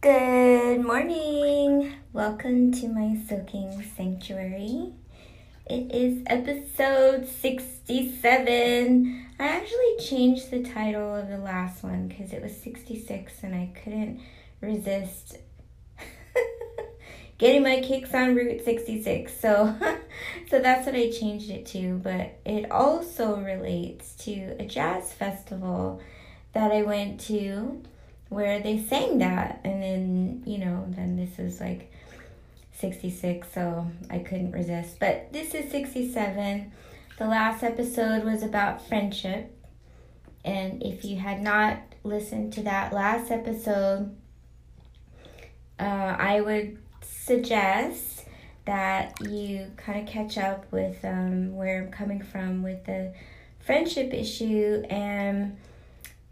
Good morning. Welcome to my soaking sanctuary. It is episode 67. I actually changed the title of the last one because it was 66 and I couldn't resist getting my kicks on Route 66. So so that's what I changed it to, but it also relates to a jazz festival that I went to where they sang that. And then you know then this is like 66 so i couldn't resist. But this is 67 the last episode was about friendship. And if you had not listened to that last episode uh, i would suggest that you kind of catch up with um, where i'm coming from with the friendship issue and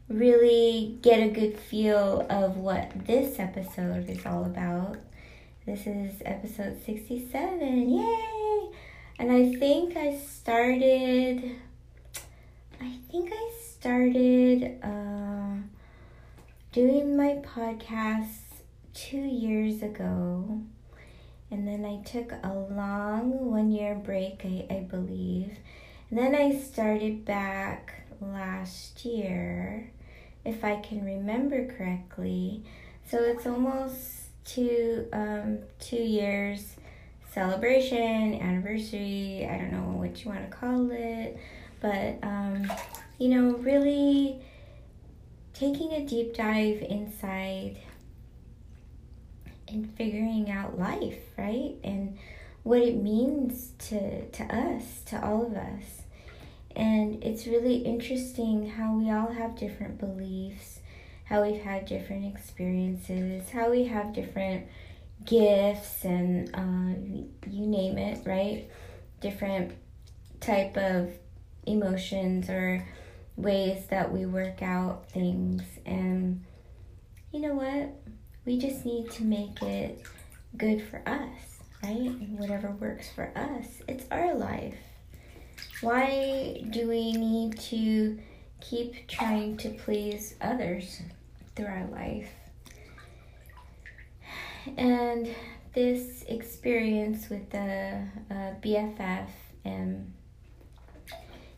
really get a good feel of what this episode is all about. This is episode 67. Yay! And I think I started I think I started uh, doing my podcast 2 years ago. And then I took a long one year break, I, I believe. And then I started back last year if I can remember correctly. So it's almost two um, two years celebration, anniversary. I don't know what you want to call it, but um, you know, really taking a deep dive inside and figuring out life, right? And what it means to to us, to all of us. And it's really interesting how we all have different beliefs, how we've had different experiences, how we have different gifts, and uh, you name it, right? Different type of emotions or ways that we work out things. And you know what? We just need to make it good for us, right? whatever works for us. It's our life. Why do we need to keep trying to please others through our life? And this experience with the uh, BFF and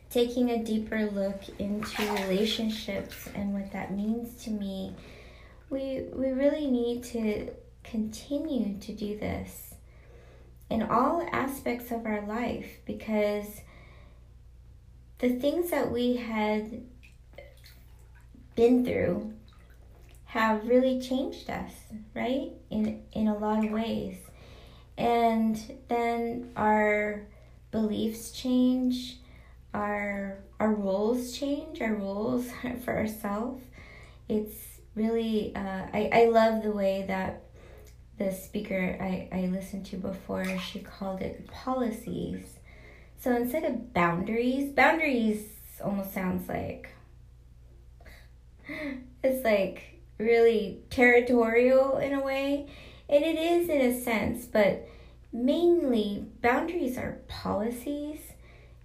taking a deeper look into relationships and what that means to me, we, we really need to continue to do this in all aspects of our life because the things that we had been through have really changed us, right? In in a lot of ways. And then our beliefs change, our our roles change, our roles for ourselves. It's really uh, I, I love the way that the speaker I, I listened to before she called it policies so instead of boundaries, boundaries almost sounds like it's like really territorial in a way. And it is in a sense, but mainly boundaries are policies.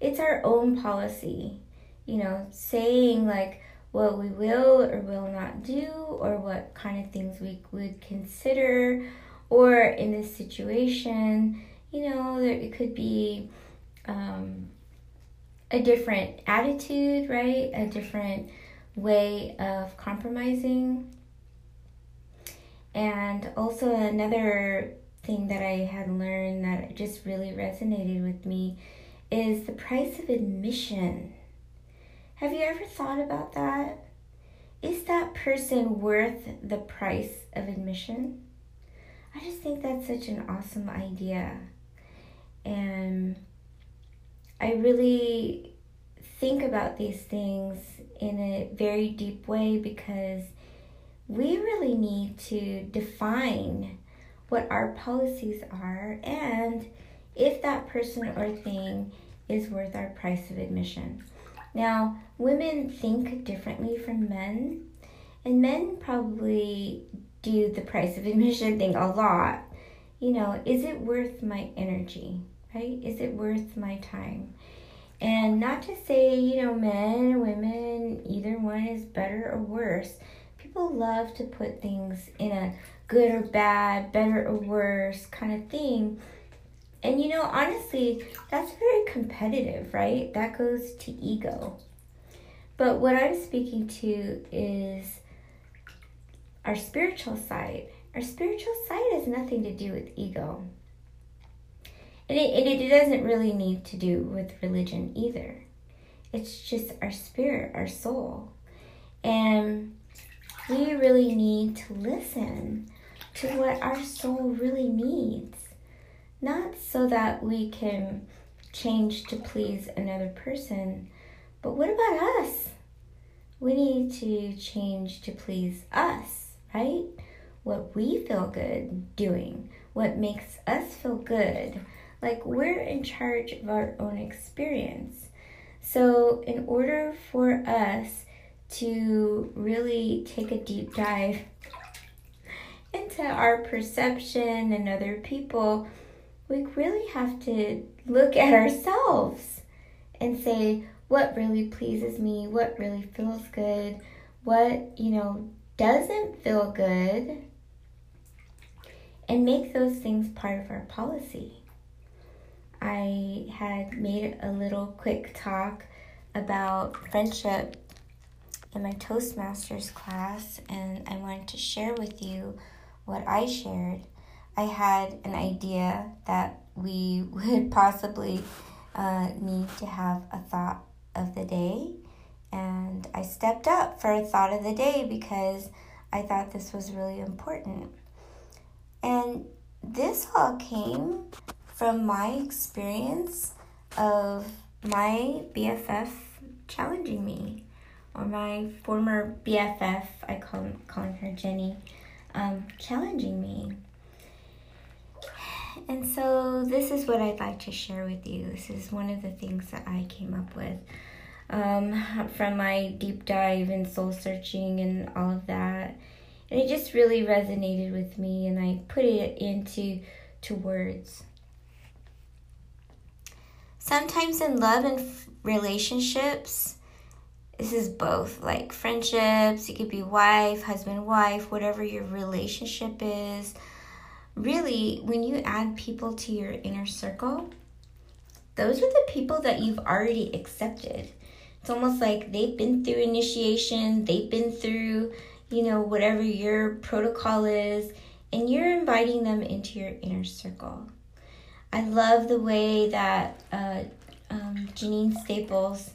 It's our own policy, you know, saying like what we will or will not do, or what kind of things we would consider, or in this situation, you know, there it could be um, a different attitude, right? A different way of compromising. And also, another thing that I had learned that just really resonated with me is the price of admission. Have you ever thought about that? Is that person worth the price of admission? I just think that's such an awesome idea. And I really think about these things in a very deep way because we really need to define what our policies are and if that person or thing is worth our price of admission. Now, women think differently from men, and men probably do the price of admission thing a lot. You know, is it worth my energy, right? Is it worth my time? And not to say, you know, men and women, either one is better or worse. People love to put things in a good or bad, better or worse kind of thing. And you know, honestly, that's very competitive, right? That goes to ego. But what I'm speaking to is our spiritual side. Our spiritual side has nothing to do with ego. And it, it, doesn't really need to do with religion either. It's just our spirit, our soul. And we really need to listen to what our soul really needs. Not so that we can change to please another person, but what about us? We need to change to please us, right? What we feel good doing, what makes us feel good. Like we're in charge of our own experience. So, in order for us to really take a deep dive into our perception and other people, we really have to look at ourselves and say, what really pleases me, what really feels good, what, you know, doesn't feel good, and make those things part of our policy. I had made a little quick talk about friendship in my Toastmasters class, and I wanted to share with you what I shared. I had an idea that we would possibly uh, need to have a thought of the day, and I stepped up for a thought of the day because I thought this was really important. And this all came from my experience of my BFF challenging me, or my former BFF, I call calling her Jenny, um, challenging me. And so, this is what I'd like to share with you. This is one of the things that I came up with um, from my deep dive and soul searching and all of that. And it just really resonated with me, and I put it into to words. Sometimes in love and f- relationships, this is both like friendships, it could be wife, husband, wife, whatever your relationship is. Really, when you add people to your inner circle, those are the people that you've already accepted. It's almost like they've been through initiation, they've been through, you know, whatever your protocol is, and you're inviting them into your inner circle. I love the way that uh, um, Jeanine Staples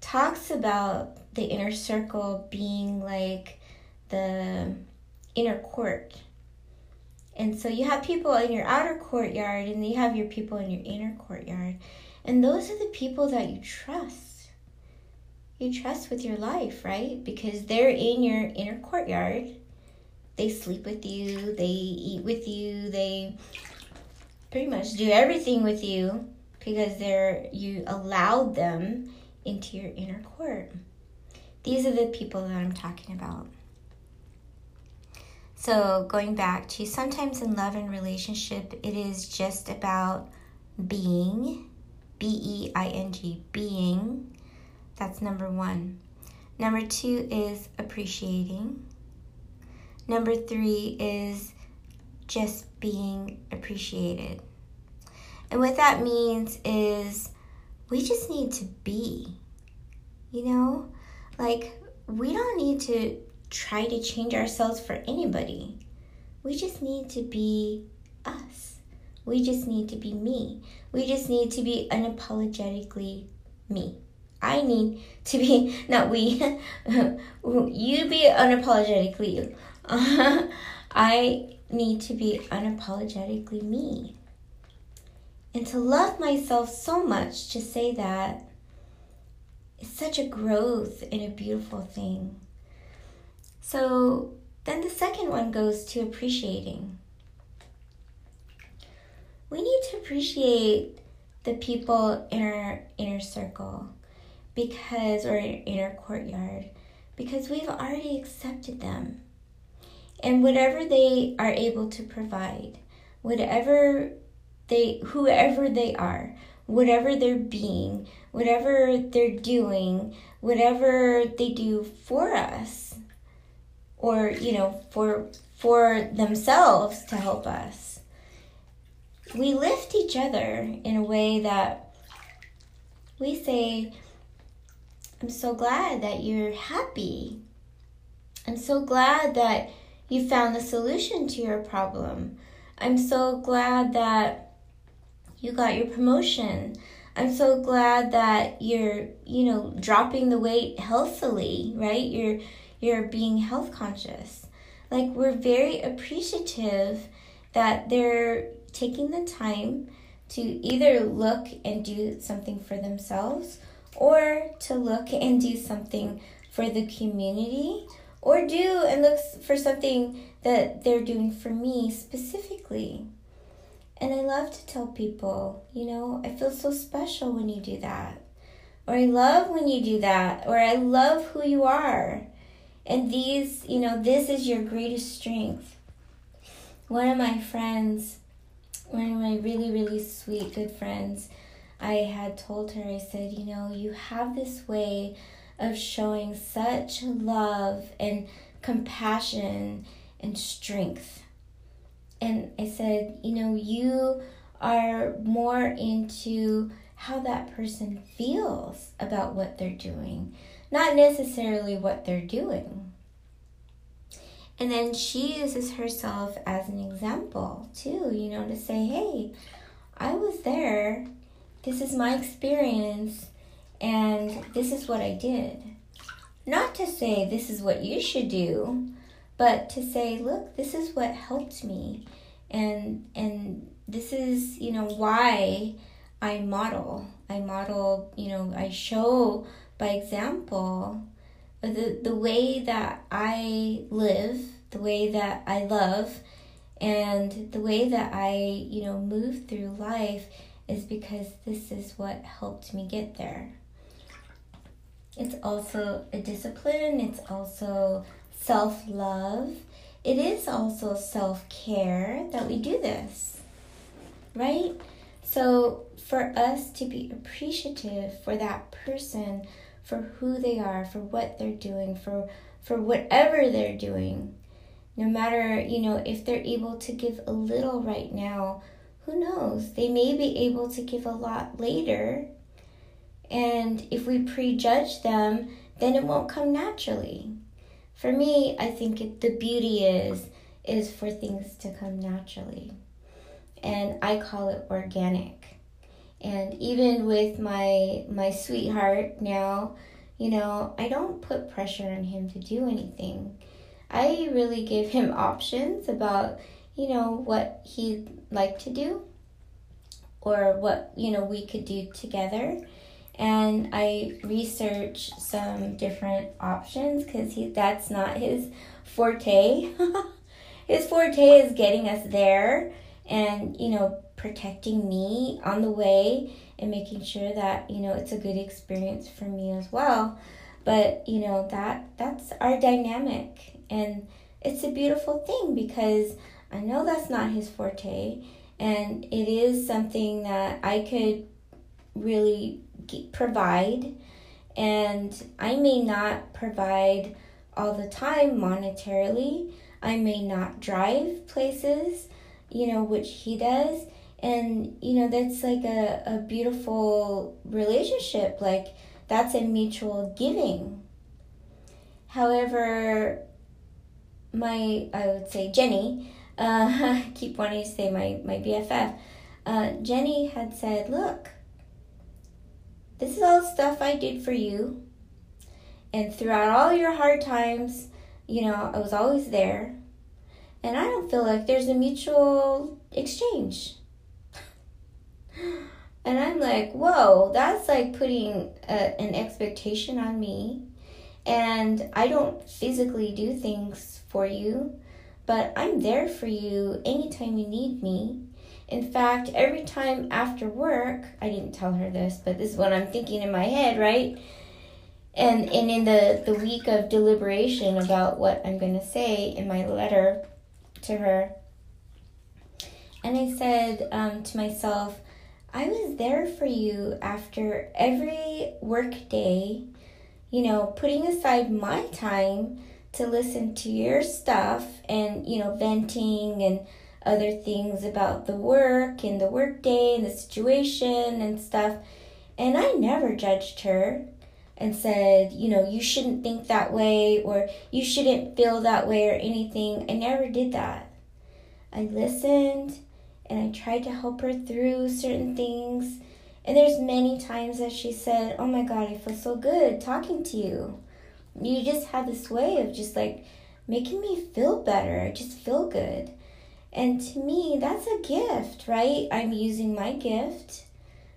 talks about the inner circle being like the inner court. And so you have people in your outer courtyard and you have your people in your inner courtyard. And those are the people that you trust you trust with your life, right? Because they're in your inner courtyard. They sleep with you, they eat with you, they pretty much do everything with you because they're you allowed them into your inner court. These are the people that I'm talking about. So, going back to sometimes in love and relationship, it is just about being, B E I N G, being that's number one. Number two is appreciating. Number three is just being appreciated. And what that means is we just need to be. You know, like we don't need to try to change ourselves for anybody. We just need to be us. We just need to be me. We just need to be unapologetically me. I need to be, not we, you be unapologetically. I need to be unapologetically me. And to love myself so much to say that is such a growth and a beautiful thing. So then the second one goes to appreciating. We need to appreciate the people in our inner circle because, or in our courtyard, because we've already accepted them. And whatever they are able to provide, whatever they whoever they are, whatever they're being, whatever they're doing, whatever they do for us or you know for for themselves to help us. We lift each other in a way that we say i'm so glad that you're happy. I'm so glad that you found the solution to your problem. I'm so glad that you got your promotion. I'm so glad that you're, you know, dropping the weight healthily, right? You're you're being health conscious. Like we're very appreciative that they're taking the time to either look and do something for themselves or to look and do something for the community or do and look for something that they're doing for me specifically. And I love to tell people, you know, I feel so special when you do that. Or I love when you do that. Or I love who you are. And these, you know, this is your greatest strength. One of my friends, one of my really, really sweet, good friends, I had told her, I said, you know, you have this way of showing such love and compassion and strength and I said, you know, you are more into how that person feels about what they're doing, not necessarily what they're doing. And then she uses herself as an example too, you know, to say, hey, I was there, this is my experience, and this is what I did. Not to say this is what you should do, but to say, look, this is what helped me. And and this is, you know, why I model. I model, you know, I show by example the the way that I live, the way that I love, and the way that I, you know, move through life is because this is what helped me get there. It's also a discipline, it's also self love, it is also self care that we do this, right? So, for us to be appreciative for that person, for who they are, for what they're doing, for, for whatever they're doing, no matter, you know, if they're able to give a little right now, who knows? They may be able to give a lot later. And if we prejudge them, then it won't come naturally for me, I think it, the beauty is is for things to come naturally. And I call it organic. And even with my my sweetheart now, you know, I don't put pressure on him to do anything. I really give him options about, you know, what he'd like to do or what, you know, we could do together and I research some different options because he that's not his forte. his forte is getting us there and you know protecting me on the way and making sure that you know it's a good experience for me as well. But you know that that's our dynamic and it's a beautiful thing because I know that's not his forte and it is something that I could really provide, and I may not provide all the time monetarily. I may not drive places, you know, which he does. And, you know, that's like a, a beautiful relationship. Like, that's a mutual giving. However, my, I would say, Jenny, uh, keep wanting to say my, my BFF, uh, Jenny had said, look, this is all stuff I did for you. And throughout all your hard times, you know, I was always there. And I don't feel like there's a mutual exchange. And I'm like, whoa, that's like putting a, an expectation on me. And I don't physically do things for you, but I'm there for you anytime you need me. In fact, every time after work, I didn't tell her this, but this is what I'm thinking in my head, right? And and in the, the week of deliberation about what I'm gonna say in my letter to her, And I said um, to myself, I was there for you after every work day, you know, putting aside my time to listen to your stuff and, you know, venting and other things about the work and the work day and the situation and stuff. And I never judged her and said, you know, you shouldn't think that way or you shouldn't feel that way or anything. I never did that. I listened and I tried to help her through certain things. And there's many times that she said, "Oh my god, I feel so good talking to you." You just have this way of just like making me feel better. Just feel good. And to me, that's a gift, right? I'm using my gift.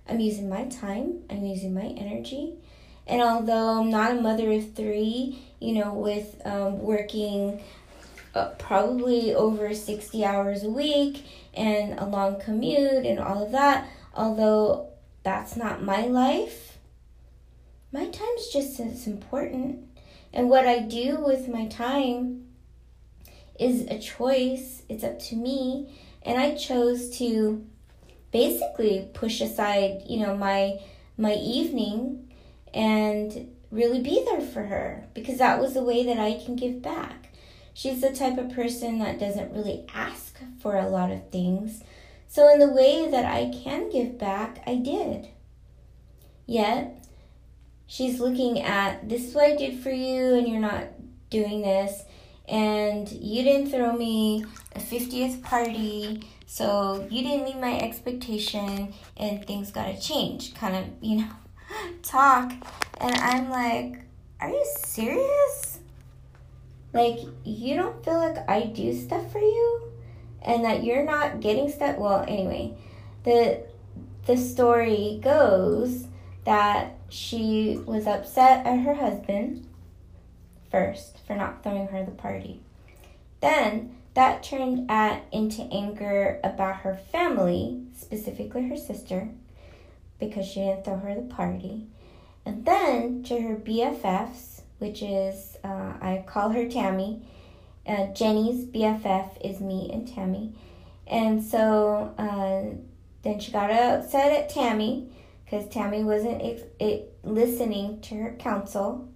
I'm using my time. I'm using my energy. And although I'm not a mother of three, you know, with um, working uh, probably over 60 hours a week and a long commute and all of that, although that's not my life, my time's just as important. And what I do with my time is a choice, it's up to me. And I chose to basically push aside, you know, my my evening and really be there for her because that was the way that I can give back. She's the type of person that doesn't really ask for a lot of things. So, in the way that I can give back, I did. Yet, she's looking at this is what I did for you, and you're not doing this, and you didn't throw me a 50th party, so you didn't meet my expectation, and things gotta change. Kind of, you know, talk. And I'm like, are you serious? Like, you don't feel like I do stuff for you? And that you're not getting stuff? Well, anyway, the the story goes that she was upset at her husband first for not throwing her the party. Then that turned at into anger about her family, specifically her sister, because she didn't throw her the party. And then to her BFFs, which is, uh, I call her Tammy. Uh, Jenny's BFF is me and Tammy. And so uh, then she got upset at Tammy because Tammy wasn't ex- it, listening to her counsel.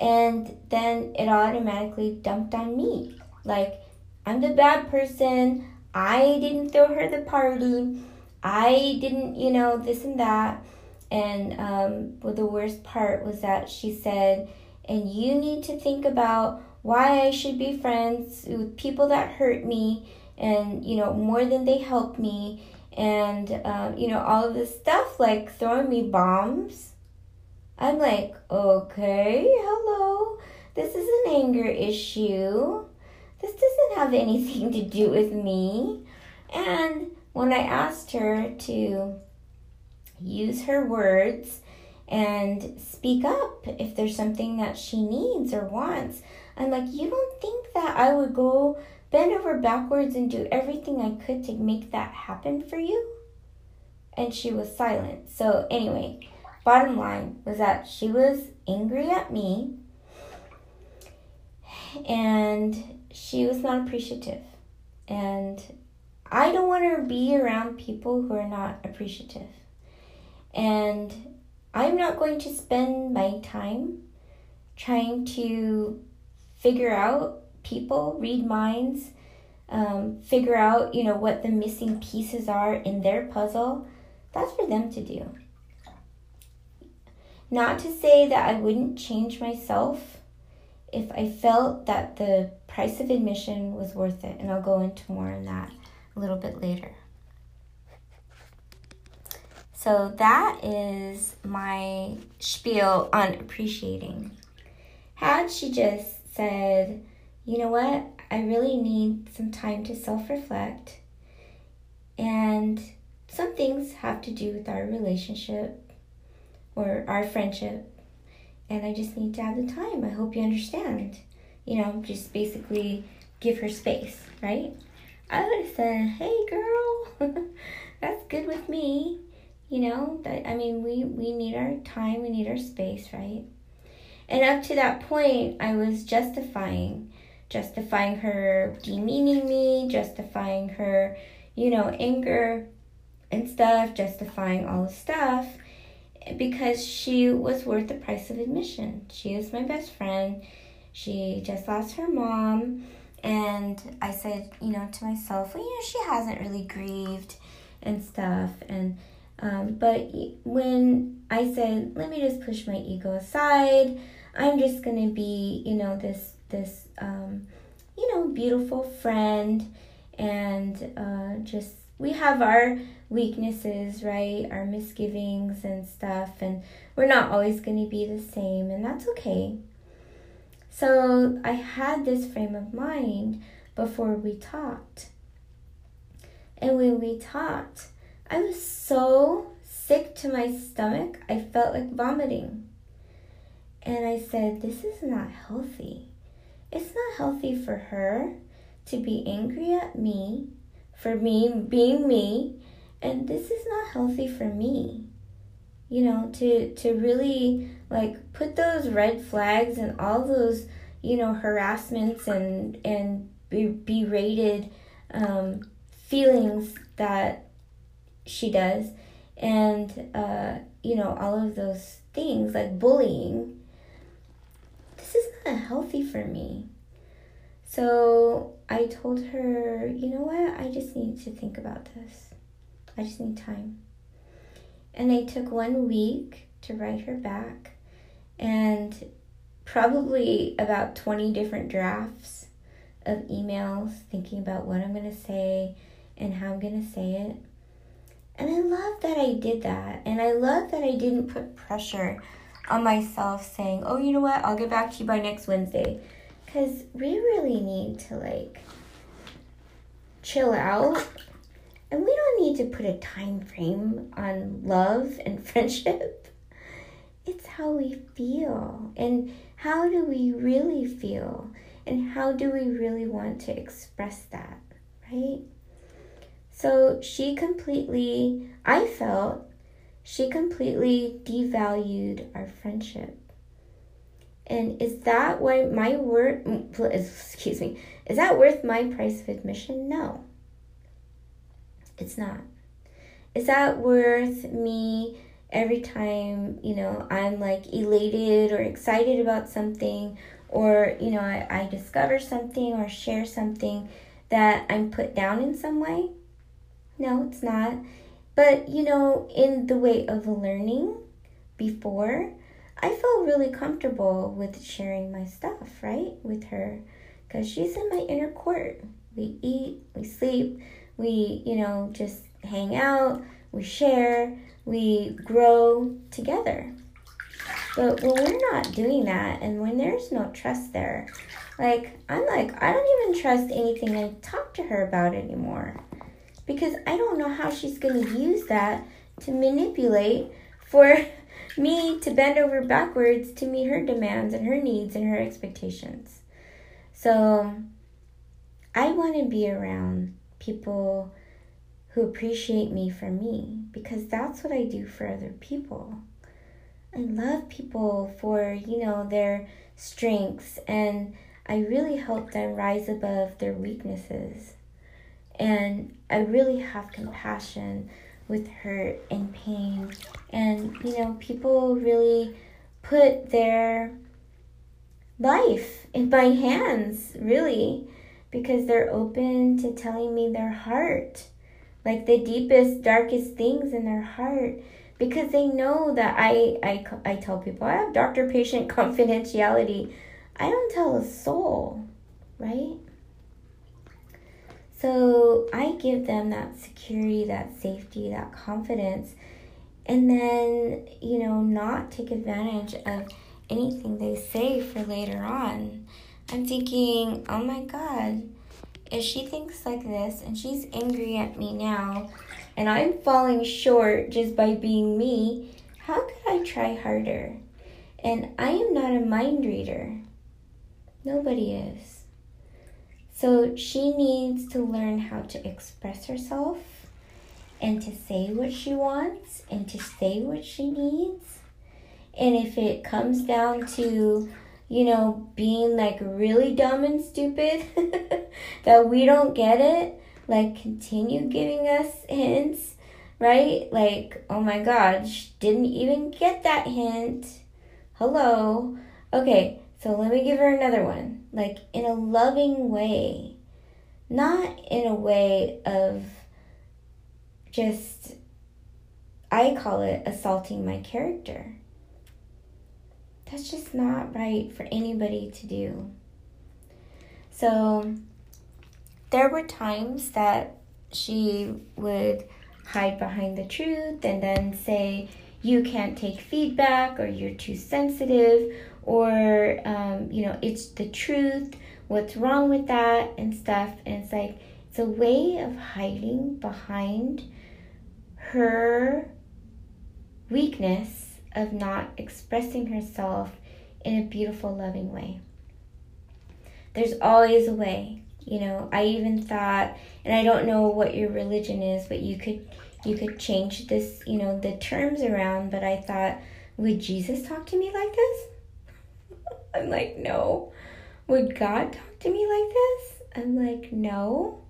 And then it automatically dumped on me. Like, I'm the bad person. I didn't throw her the party. I didn't, you know, this and that. And um, well, the worst part was that she said, and you need to think about why I should be friends with people that hurt me and, you know, more than they help me. And, um, you know, all of this stuff like throwing me bombs. I'm like, okay, hello. This is an anger issue. This doesn't have anything to do with me. And when I asked her to use her words and speak up if there's something that she needs or wants, I'm like, you don't think that I would go bend over backwards and do everything I could to make that happen for you? And she was silent. So, anyway, bottom line was that she was angry at me and she was not appreciative. And I don't want to be around people who are not appreciative. And I'm not going to spend my time trying to figure out people, read minds, um, figure out, you know, what the missing pieces are in their puzzle. That's for them to do. Not to say that I wouldn't change myself if I felt that the price of admission was worth it, and I'll go into more on that a little bit later. So that is my spiel on appreciating. Had she just said, you know what, I really need some time to self reflect, and some things have to do with our relationship or our friendship, and I just need to have the time. I hope you understand. You know, just basically give her space, right? I would have said, "Hey, girl, that's good with me." You know that I mean, we we need our time, we need our space, right? And up to that point, I was justifying, justifying her demeaning me, justifying her, you know, anger and stuff, justifying all the stuff because she was worth the price of admission. She is my best friend. She just lost her mom. And I said, you know, to myself, well, you know, she hasn't really grieved and stuff. And, um, but when I said, let me just push my ego aside, I'm just to be, you know, this, this, um, you know, beautiful friend and uh, just we have our weaknesses, right? Our misgivings and stuff, and we're not always to be the same, and that's okay. So I had this frame of mind before we talked. And when we talked, I was so sick to my stomach, I felt like vomiting. And I said, This is not healthy. It's not healthy for her to be angry at me for me being me and this is not healthy for me you know to to really like put those red flags and all those you know harassments and and be, berated um, feelings that she does and uh, you know all of those things like bullying this is not healthy for me so I told her, you know what? I just need to think about this. I just need time. And I took one week to write her back and probably about 20 different drafts of emails thinking about what I'm going to say and how I'm going to say it. And I love that I did that. And I love that I didn't put pressure on myself saying, oh, you know what? I'll get back to you by next Wednesday. Because we really need to like chill out. And we don't need to put a time frame on love and friendship. It's how we feel. And how do we really feel? And how do we really want to express that? Right so she completely i felt she completely devalued our friendship and is that why my worth, excuse me, is that worth my price of admission? No. It's not. Is that worth me every time, you know, I'm like elated or excited about something or, you know, I, I discover something or share something that I'm put down in some way? No, it's not. But, you know, in the way of learning before, I felt really comfortable with sharing my stuff, right, with her because she's in my inner court. We eat, we sleep, we, you know, just hang out, we share, we grow together. But when we're not doing that and when there's no trust there, like, I'm like, I don't even trust anything I talk to her about anymore because I don't know how she's going to use that to manipulate for me to bend over backwards to meet her demands and her needs and her expectations. So I want to be around people who appreciate me for me because that's what I do for other people. I love people for, you know, their strengths and I really help them rise above their weaknesses. And I really have compassion with hurt and pain. And, you know, people really put their life in my hands, really, because they're open to telling me their heart, like the deepest, darkest things in their heart. Because they know that I, I, I tell people I have doctor patient confidentiality. I don't tell a soul, right? So I give them that security, that safety, that confidence, and then, you know, not take advantage of anything they say for later on. I'm thinking, oh my God, if she thinks like this and she's angry at me now and I'm falling short just by being me, how could I try harder? And I am not a mind reader. Nobody is. So she needs to learn how to express herself and to say what she wants and to say what she needs. And if it comes down to, you know, being like really dumb and stupid, that we don't get it, like continue giving us hints, right? Like, oh my god, she didn't even get that hint. Hello. Okay, so let me give her another one. Like in a loving way. Not in a way of just I call it assaulting my character. That's just not right for anybody to do. So there were times that she would hide behind the truth and then say, you can't take feedback or you're too sensitive or, um, you know, it's the truth. What's wrong with that and stuff. And it's like, it's a way of hiding behind her weakness of not expressing herself in a beautiful, loving way. There's always a way. You know, I even thought, and I don't know what your religion is, but you could you could change this, you know, the terms around, but I thought, would Jesus talk to me like this? I'm like, no. Would God talk to me like this? I'm like, no.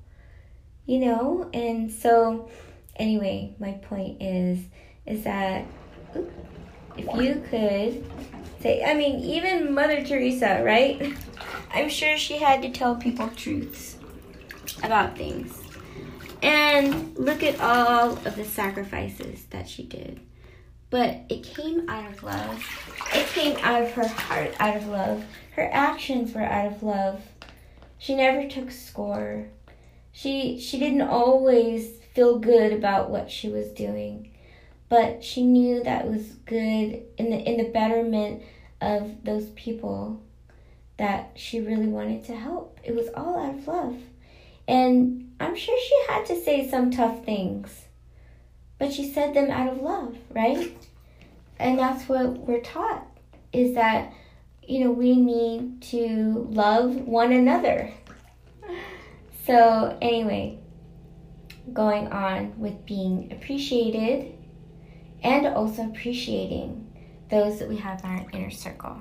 You know, and so anyway, my point is is that if you could say, I mean, even Mother Teresa, right? I'm sure she had to tell people truths about things. And look at all of the sacrifices that she did. But it came out of love. It came out of her heart, out of love. Her actions were out of love. She never took score. She she didn't always feel good about what she was doing but she knew that was good in the in the betterment of those people that she really wanted to help. It was all out of love. And I'm sure she had to say some tough things, but she said them out of love, right? And that's what we're taught is that you know we need to love one another. So, anyway, going on with being appreciated and also appreciating those that we have in our inner circle.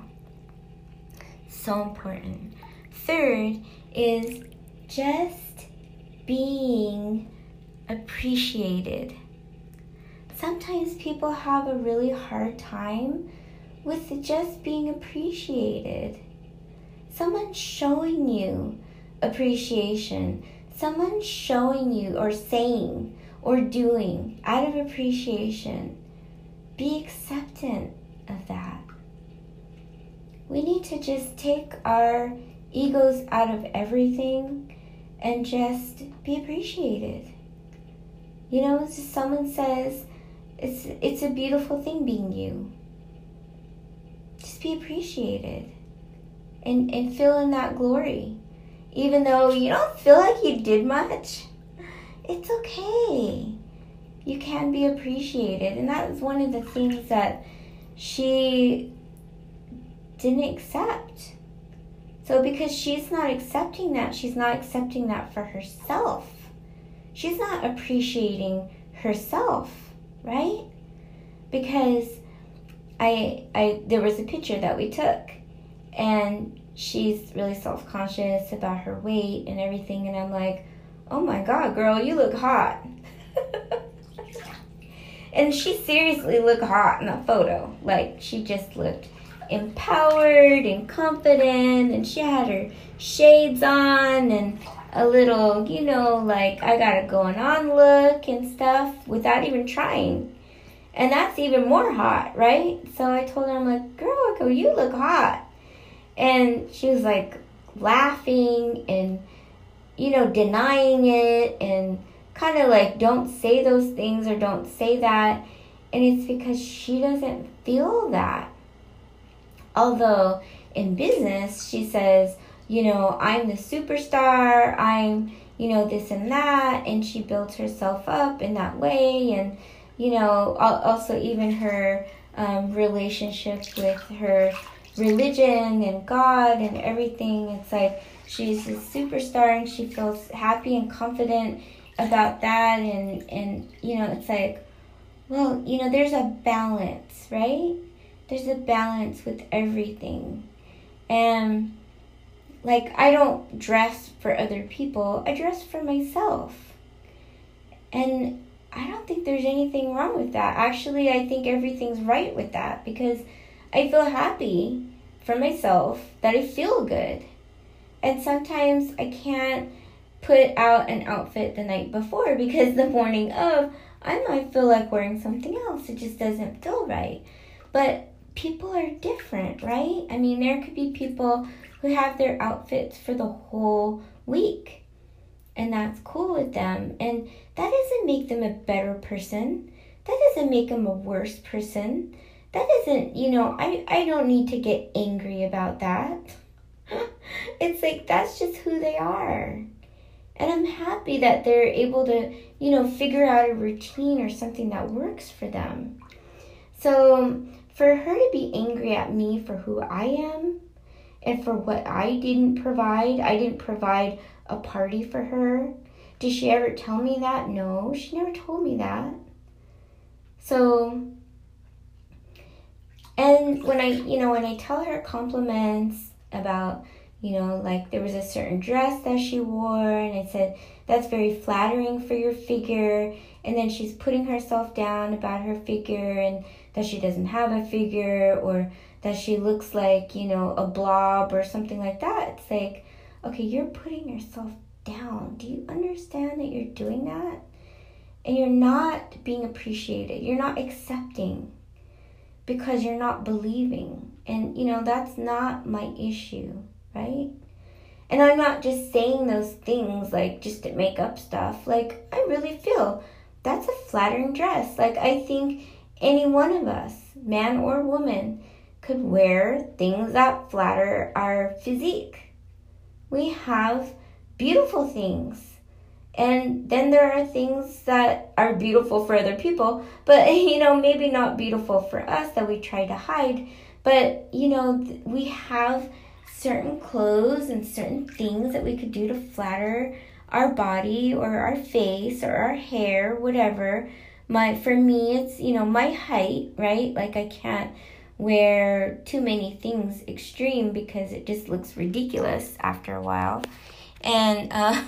So important. Third is just being appreciated. Sometimes people have a really hard time with just being appreciated. Someone showing you appreciation, someone showing you or saying or doing out of appreciation be acceptant of that. We need to just take our egos out of everything and just be appreciated. You know, someone says it's it's a beautiful thing being you. Just be appreciated and, and feel in that glory. Even though you don't feel like you did much, it's okay you can be appreciated. And that was one of the things that she didn't accept. So, because she's not accepting that, she's not accepting that for herself. She's not appreciating herself, right? Because I, I, there was a picture that we took, and she's really self conscious about her weight and everything. And I'm like, oh my God, girl, you look hot. And she seriously looked hot in the photo. Like, she just looked empowered and confident, and she had her shades on and a little, you know, like, I got a going on look and stuff without even trying. And that's even more hot, right? So I told her, I'm like, girl, you look hot. And she was like laughing and, you know, denying it and kind of like don't say those things or don't say that. And it's because she doesn't feel that. Although in business, she says, you know, I'm the superstar, I'm, you know, this and that. And she built herself up in that way. And, you know, also even her um, relationship with her religion and God and everything. It's like she's a superstar and she feels happy and confident about that and and you know it's like well you know there's a balance right there's a balance with everything and like i don't dress for other people i dress for myself And I don't think there's anything wrong with that. Actually, I think everything's right with that because I feel happy for myself that I feel good. And sometimes I can't put out an outfit the night before because the morning of I might feel like wearing something else. It just doesn't feel right. But people are different, right? I mean, there could be people who have their outfits for the whole week. And that's cool with them. And that doesn't make them a better person. That doesn't make them a worse person. That doesn't, you know, I, I don't need to get angry about that. it's like that's just who they are. And I'm happy that they're able to, you know, figure out a routine or something that works for them. So for her to be angry at me for who I am and for what I didn't provide, I didn't provide a party for her. Did she ever tell me that? No, she never told me that. So, and when I, you know, when I tell her compliments about, you know, like there was a certain dress that she wore, and I said, that's very flattering for your figure. And then she's putting herself down about her figure and that she doesn't have a figure or that she looks like, you know, a blob or something like that. It's like, okay, you're putting yourself down. Do you understand that you're doing that? And you're not being appreciated. You're not accepting because you're not believing. And, you know, that's not my issue, right? And I'm not just saying those things like just to make up stuff. Like, I really feel that's a flattering dress. Like, I think any one of us, man or woman, could wear things that flatter our physique. We have beautiful things. And then there are things that are beautiful for other people, but you know, maybe not beautiful for us that we try to hide. But you know, we have certain clothes and certain things that we could do to flatter our body or our face or our hair, whatever. My for me it's, you know, my height, right? Like I can't wear too many things extreme because it just looks ridiculous after a while. And uh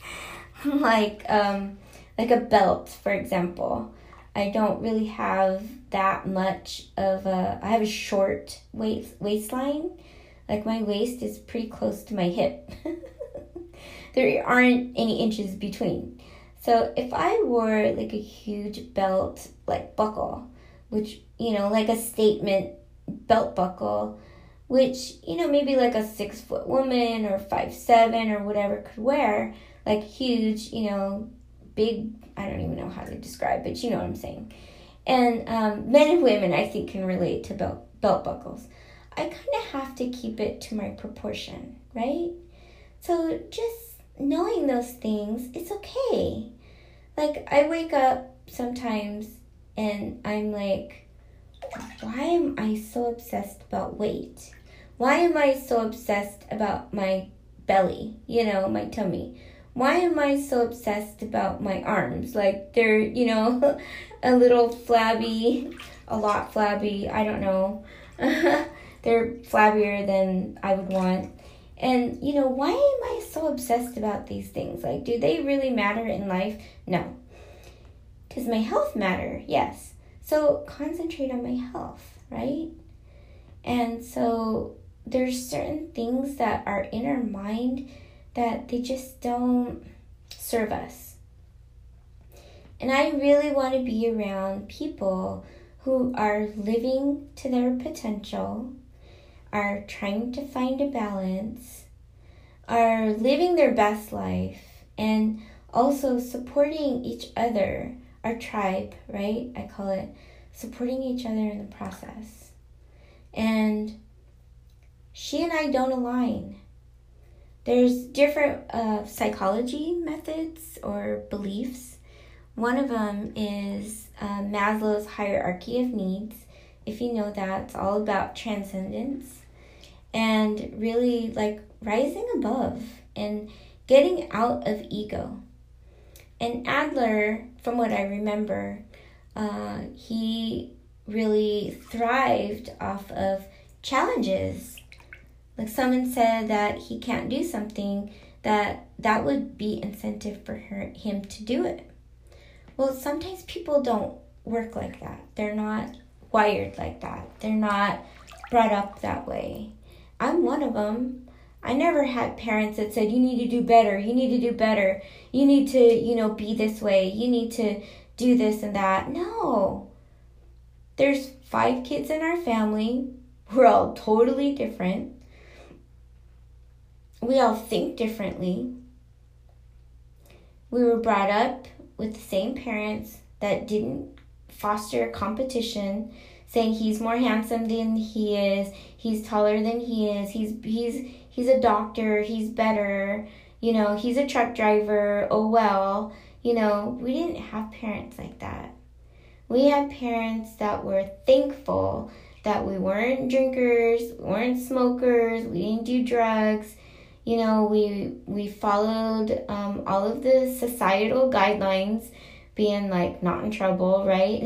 like um like a belt, for example. I don't really have that much of a I have a short waist waistline like my waist is pretty close to my hip. there aren't any inches between. So if I wore like a huge belt, like buckle, which, you know, like a statement belt buckle, which, you know, maybe like a six foot woman or five seven or whatever could wear, like huge, you know, big, I don't even know how to describe, but you know what I'm saying. And um, men and women, I think, can relate to belt, belt buckles. I kind of have to keep it to my proportion, right? So just knowing those things, it's okay. Like I wake up sometimes and I'm like, why am I so obsessed about weight? Why am I so obsessed about my belly, you know, my tummy? Why am I so obsessed about my arms? Like they're, you know, a little flabby, a lot flabby, I don't know. they're flabbier than I would want. And, you know, why am I so obsessed about these things? Like, do they really matter in life? No. Does my health matter? Yes. So concentrate on my health, right? And so there's certain things that are in our mind that they just don't serve us. And I really want to be around people who are living to their potential are trying to find a balance, are living their best life, and also supporting each other, our tribe, right? I call it supporting each other in the process. And she and I don't align. There's different uh, psychology methods or beliefs. One of them is uh, Maslow's hierarchy of needs. If you know that, it's all about transcendence and really like rising above and getting out of ego. And Adler, from what I remember, uh, he really thrived off of challenges. Like someone said that he can't do something, that that would be incentive for her, him to do it. Well, sometimes people don't work like that. They're not wired like that. They're not brought up that way. I'm one of them. I never had parents that said, you need to do better, you need to do better, you need to, you know, be this way, you need to do this and that. No. There's five kids in our family. We're all totally different. We all think differently. We were brought up with the same parents that didn't foster competition, saying he's more handsome than he is, he's taller than he is, he's he's he's a doctor, he's better, you know, he's a truck driver, oh well. You know, we didn't have parents like that. We had parents that were thankful that we weren't drinkers, we weren't smokers, we didn't do drugs. You know, we we followed um, all of the societal guidelines, being like not in trouble, right,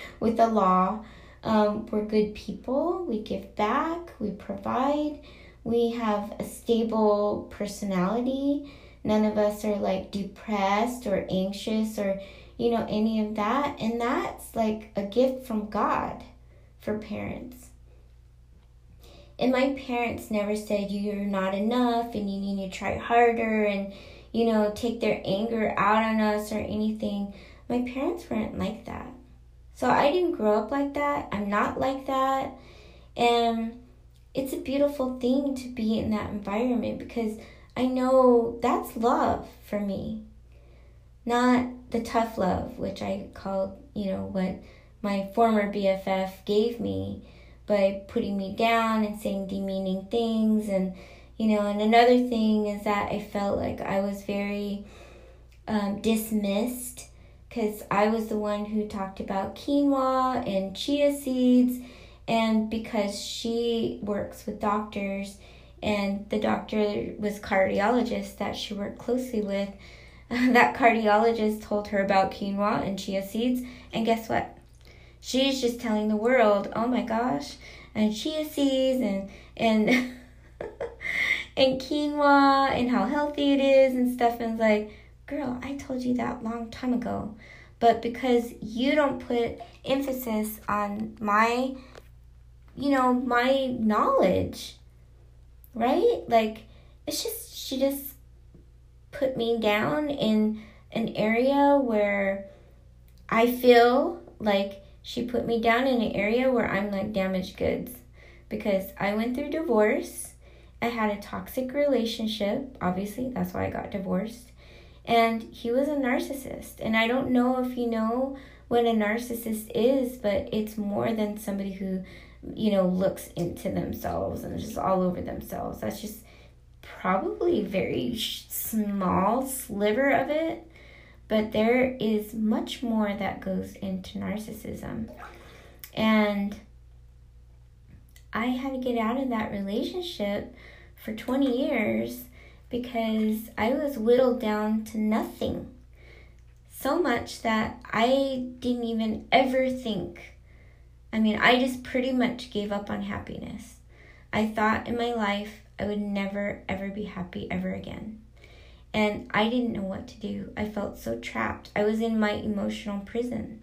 with the law. Um, we're good people. We give back. We provide. We have a stable personality. None of us are like depressed or anxious or you know any of that, and that's like a gift from God for parents. And my parents never said you're not enough and you need to try harder and, you know, take their anger out on us or anything. My parents weren't like that. So I didn't grow up like that. I'm not like that. And it's a beautiful thing to be in that environment because I know that's love for me. Not the tough love, which I called, you know, what my former BFF gave me by putting me down and saying demeaning things and you know and another thing is that i felt like i was very um, dismissed because i was the one who talked about quinoa and chia seeds and because she works with doctors and the doctor was cardiologist that she worked closely with that cardiologist told her about quinoa and chia seeds and guess what she's just telling the world, oh my gosh, and chia seeds and and and quinoa and how healthy it is and stuff. And it's like, girl, I told you that long time ago. But because you don't put emphasis on my, you know, my knowledge, right? Like, it's just, she just put me down in an area where I feel like she put me down in an area where I'm like damaged goods because I went through divorce. I had a toxic relationship. Obviously, that's why I got divorced. And he was a narcissist. And I don't know if you know what a narcissist is, but it's more than somebody who, you know, looks into themselves and just all over themselves. That's just probably very small sliver of it but there is much more that goes into narcissism. And I had to get out of that relationship for 20 years because I was whittled down to nothing. So much that I didn't even ever think. I mean, I just pretty much gave up on happiness. I thought in my life I would never, ever be happy ever again and I didn't know what to do. I felt so trapped. I was in my emotional prison.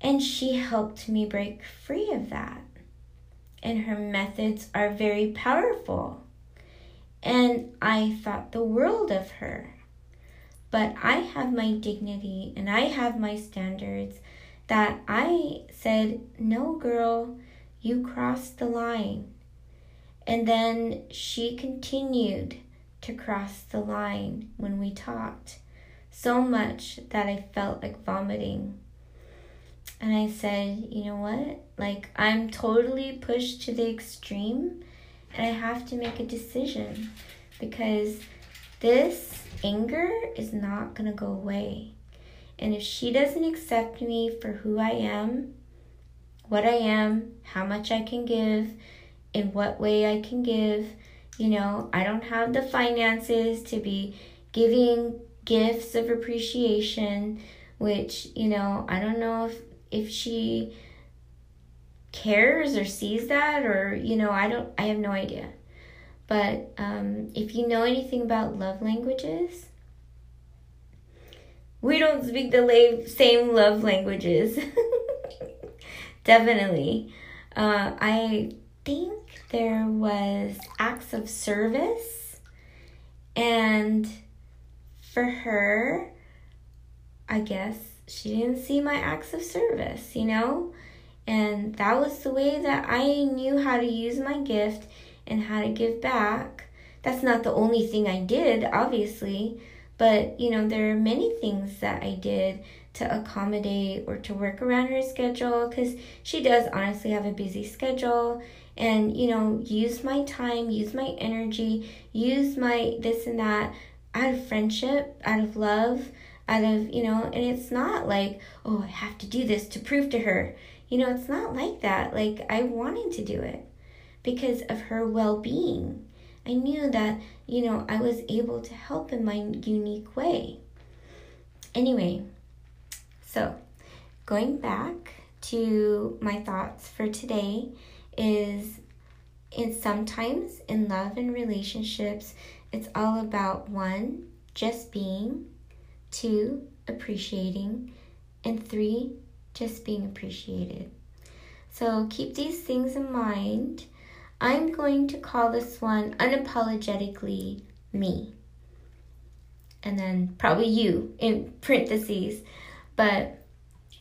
And she helped me break free of that. And her methods are very powerful. And I thought the world of her. But I have my dignity and I have my standards that I said, No, girl, you crossed the line. And then she continued to cross the line when we talked, so much that I felt like vomiting. And I said, you know what? Like, I'm totally pushed to the extreme, and I have to make a decision because this anger is not going to go away. And if she doesn't accept me for who I am, what I am, how much I can give, in what way I can give, you know, I don't have the finances to be giving gifts of appreciation, which, you know, I don't know if if she cares or sees that or, you know, I don't I have no idea. But um, if you know anything about love languages, we don't speak the same love languages. Definitely. Uh, I think there was acts of service, and for her, I guess she didn't see my acts of service, you know? And that was the way that I knew how to use my gift and how to give back. That's not the only thing I did, obviously, but you know, there are many things that I did to accommodate or to work around her schedule because she does honestly have a busy schedule. And you know use my time use my energy use my this and that out of friendship out of love out of you know and it's not like oh i have to do this to prove to her. You know it's not like that. Like i wanted to do it because of her well-being i knew that you know i was able to help in my unique way anyway so, going back to my thoughts for today is in sometimes in love and relationships, it's all about one, just being, two, appreciating, and three, just being appreciated. So keep these things in mind. I'm going to call this one unapologetically me. And then probably you in parentheses. But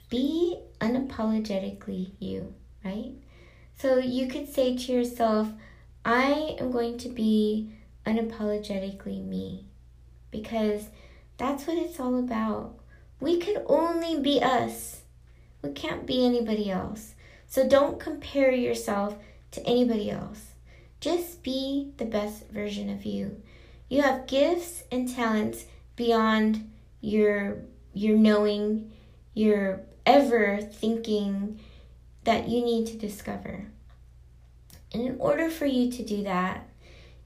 be unapologetically you, right? So you could say to yourself, I am going to be unapologetically me because that's what it's all about. We could only be us. We can't be anybody else. So don't compare yourself to anybody else. Just be the best version of you. You have gifts and talents beyond your your knowing, your ever thinking that you need to discover. And in order for you to do that,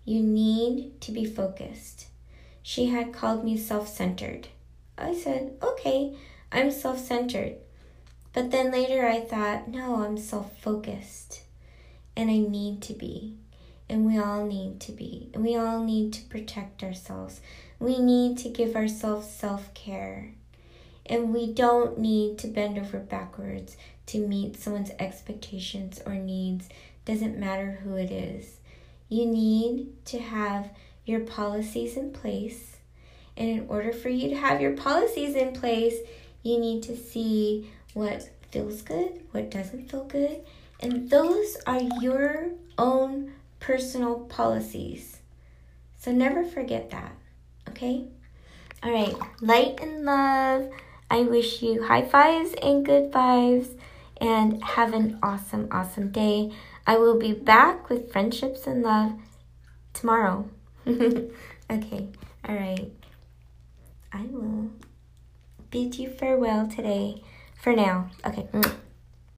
you need to be focused. She had called me self centered. I said, okay, I'm self centered. But then later I thought, no, I'm self focused. And I need to be. And we all need to be. And we all need to protect ourselves. We need to give ourselves self care. And we don't need to bend over backwards to meet someone's expectations or needs. Doesn't matter who it is. You need to have your policies in place. And in order for you to have your policies in place, you need to see what feels good, what doesn't feel good. And those are your own personal policies. So never forget that, okay? All right, light and love. I wish you high fives and good vibes and have an awesome, awesome day. I will be back with friendships and love tomorrow. okay, all right. I will bid you farewell today for now. Okay. Mm.